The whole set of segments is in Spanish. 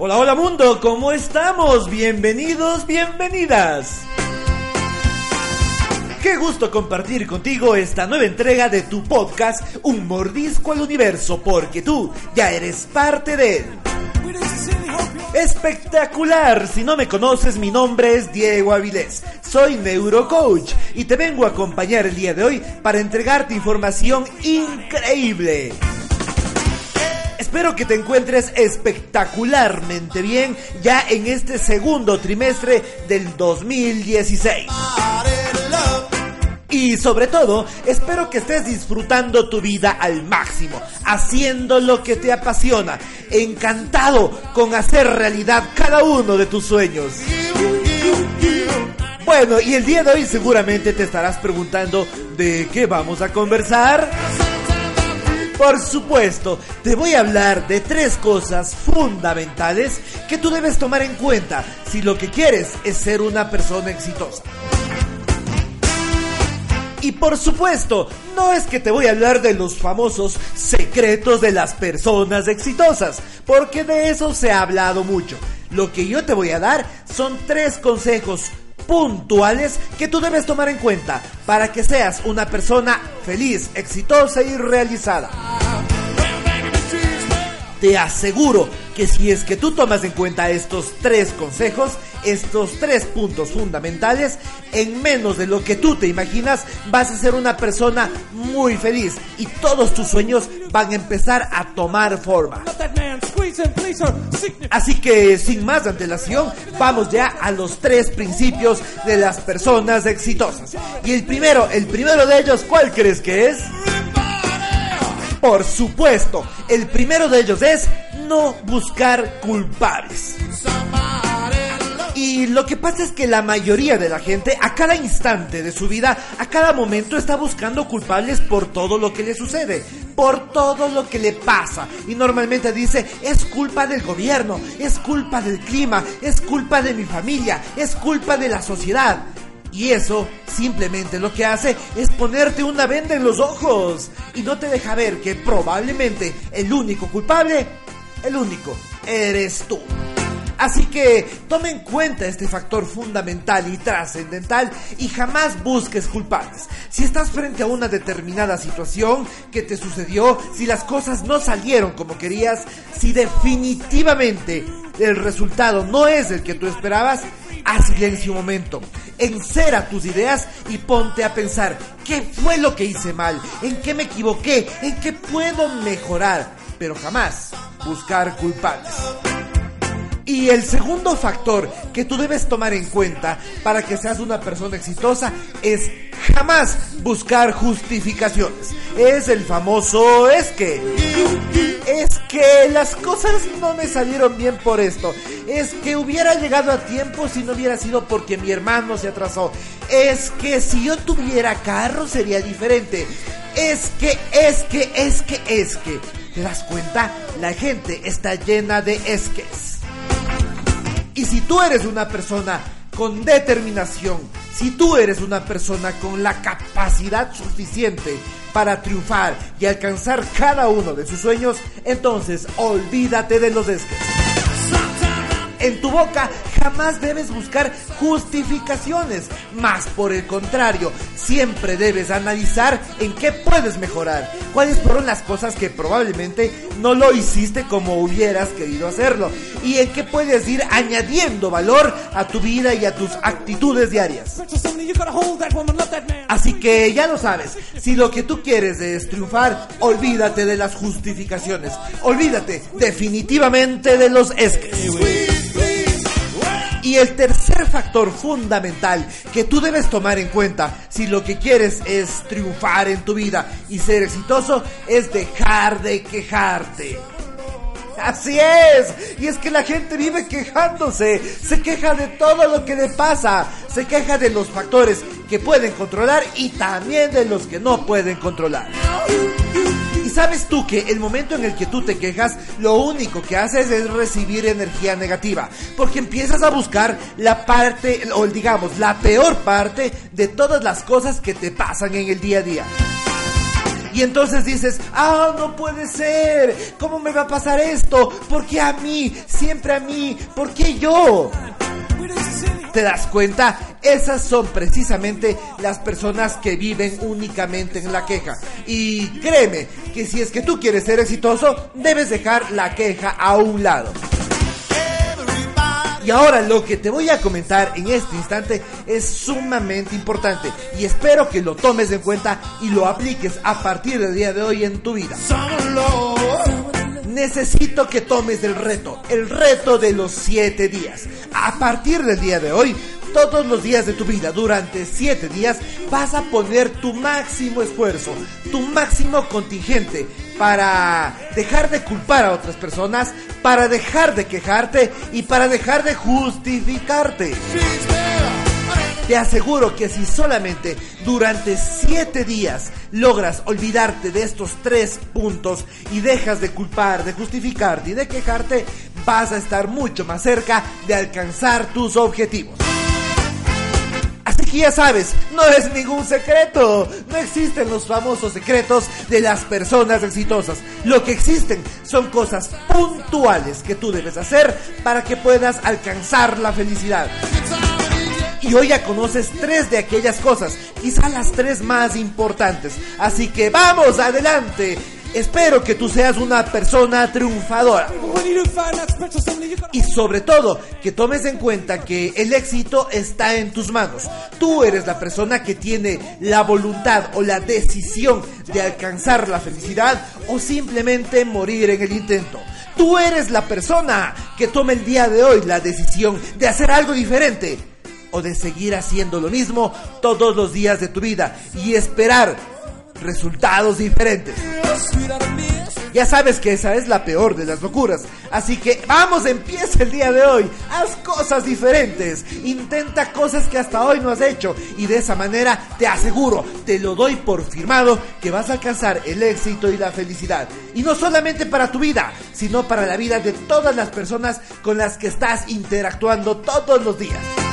Hola, hola mundo, ¿cómo estamos? Bienvenidos, bienvenidas. Qué gusto compartir contigo esta nueva entrega de tu podcast Un mordisco al universo, porque tú ya eres parte de él. Espectacular, si no me conoces mi nombre es Diego Avilés, soy neurocoach y te vengo a acompañar el día de hoy para entregarte información increíble. Espero que te encuentres espectacularmente bien ya en este segundo trimestre del 2016. Y sobre todo, espero que estés disfrutando tu vida al máximo, haciendo lo que te apasiona, encantado con hacer realidad cada uno de tus sueños. Bueno, y el día de hoy seguramente te estarás preguntando de qué vamos a conversar. Por supuesto, te voy a hablar de tres cosas fundamentales que tú debes tomar en cuenta si lo que quieres es ser una persona exitosa. Y por supuesto, no es que te voy a hablar de los famosos secretos de las personas exitosas, porque de eso se ha hablado mucho. Lo que yo te voy a dar son tres consejos puntuales que tú debes tomar en cuenta para que seas una persona feliz, exitosa y realizada. Te aseguro que si es que tú tomas en cuenta estos tres consejos, estos tres puntos fundamentales, en menos de lo que tú te imaginas, vas a ser una persona muy feliz y todos tus sueños van a empezar a tomar forma. Así que sin más antelación, vamos ya a los tres principios de las personas exitosas. Y el primero, el primero de ellos, ¿cuál crees que es? Por supuesto, el primero de ellos es no buscar culpables. Y lo que pasa es que la mayoría de la gente a cada instante de su vida, a cada momento está buscando culpables por todo lo que le sucede, por todo lo que le pasa. Y normalmente dice, es culpa del gobierno, es culpa del clima, es culpa de mi familia, es culpa de la sociedad. Y eso simplemente lo que hace es ponerte una venda en los ojos y no te deja ver que probablemente el único culpable, el único, eres tú. Así que tome en cuenta este factor fundamental y trascendental y jamás busques culpables. Si estás frente a una determinada situación que te sucedió, si las cosas no salieron como querías, si definitivamente el resultado no es el que tú esperabas, haz silencio un momento, encera tus ideas y ponte a pensar, ¿qué fue lo que hice mal? ¿En qué me equivoqué? ¿En qué puedo mejorar? Pero jamás buscar culpables. Y el segundo factor que tú debes tomar en cuenta para que seas una persona exitosa es jamás buscar justificaciones. Es el famoso es que. Es que las cosas no me salieron bien por esto. Es que hubiera llegado a tiempo si no hubiera sido porque mi hermano se atrasó. Es que si yo tuviera carro sería diferente. Es que, es que, es que, es que. ¿Te das cuenta? La gente está llena de esques. Y si tú eres una persona con determinación, si tú eres una persona con la capacidad suficiente para triunfar y alcanzar cada uno de sus sueños, entonces olvídate de los esques. En tu boca jamás debes buscar justificaciones, más por el contrario, siempre debes analizar en qué puedes mejorar, cuáles fueron las cosas que probablemente no lo hiciste como hubieras querido hacerlo y en qué puedes ir añadiendo valor a tu vida y a tus actitudes diarias. Así que ya lo sabes, si lo que tú quieres es triunfar, olvídate de las justificaciones, olvídate definitivamente de los esques. Y el tercer factor fundamental que tú debes tomar en cuenta si lo que quieres es triunfar en tu vida y ser exitoso es dejar de quejarte. Así es. Y es que la gente vive quejándose. Se queja de todo lo que le pasa. Se queja de los factores que pueden controlar y también de los que no pueden controlar. Y sabes tú que el momento en el que tú te quejas, lo único que haces es recibir energía negativa. Porque empiezas a buscar la parte, o digamos, la peor parte de todas las cosas que te pasan en el día a día. Y entonces dices, ah, no puede ser, ¿cómo me va a pasar esto? ¿Por qué a mí? Siempre a mí, ¿por qué yo? ¿Te das cuenta? Esas son precisamente las personas que viven únicamente en la queja. Y créeme que si es que tú quieres ser exitoso, debes dejar la queja a un lado. Y ahora lo que te voy a comentar en este instante es sumamente importante y espero que lo tomes en cuenta y lo apliques a partir del día de hoy en tu vida. Necesito que tomes el reto, el reto de los 7 días. A partir del día de hoy, todos los días de tu vida, durante 7 días, vas a poner tu máximo esfuerzo, tu máximo contingente para dejar de culpar a otras personas, para dejar de quejarte y para dejar de justificarte. Te aseguro que si solamente durante 7 días logras olvidarte de estos tres puntos y dejas de culpar, de justificarte y de quejarte, vas a estar mucho más cerca de alcanzar tus objetivos. Así que ya sabes, no es ningún secreto. No existen los famosos secretos de las personas exitosas. Lo que existen son cosas puntuales que tú debes hacer para que puedas alcanzar la felicidad. Y hoy ya conoces tres de aquellas cosas, quizá las tres más importantes. Así que vamos, adelante. Espero que tú seas una persona triunfadora. Y sobre todo, que tomes en cuenta que el éxito está en tus manos. Tú eres la persona que tiene la voluntad o la decisión de alcanzar la felicidad o simplemente morir en el intento. Tú eres la persona que toma el día de hoy la decisión de hacer algo diferente o de seguir haciendo lo mismo todos los días de tu vida y esperar resultados diferentes. Ya sabes que esa es la peor de las locuras. Así que vamos, empieza el día de hoy. Haz cosas diferentes. Intenta cosas que hasta hoy no has hecho. Y de esa manera te aseguro, te lo doy por firmado, que vas a alcanzar el éxito y la felicidad. Y no solamente para tu vida, sino para la vida de todas las personas con las que estás interactuando todos los días.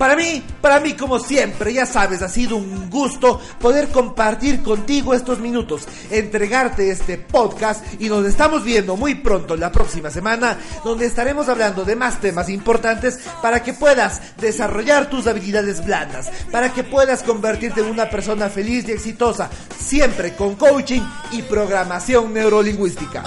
Para mí, para mí como siempre, ya sabes, ha sido un gusto poder compartir contigo estos minutos, entregarte este podcast y nos estamos viendo muy pronto la próxima semana, donde estaremos hablando de más temas importantes para que puedas desarrollar tus habilidades blandas, para que puedas convertirte en una persona feliz y exitosa, siempre con coaching y programación neurolingüística.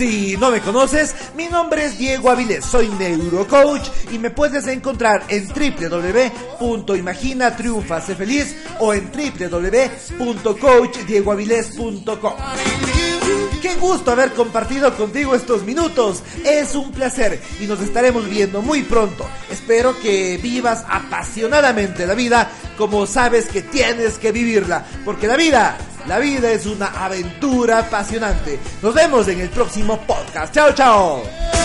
Si no me conoces, mi nombre es Diego Avilés, soy neurocoach y me puedes encontrar en www.imaginatriunfasefeliz o en www.coachdiegoavilés.com. Qué gusto haber compartido contigo estos minutos. Es un placer y nos estaremos viendo muy pronto. Espero que vivas apasionadamente la vida como sabes que tienes que vivirla, porque la vida la vida es una aventura apasionante. Nos vemos en el próximo podcast. Chao, chao.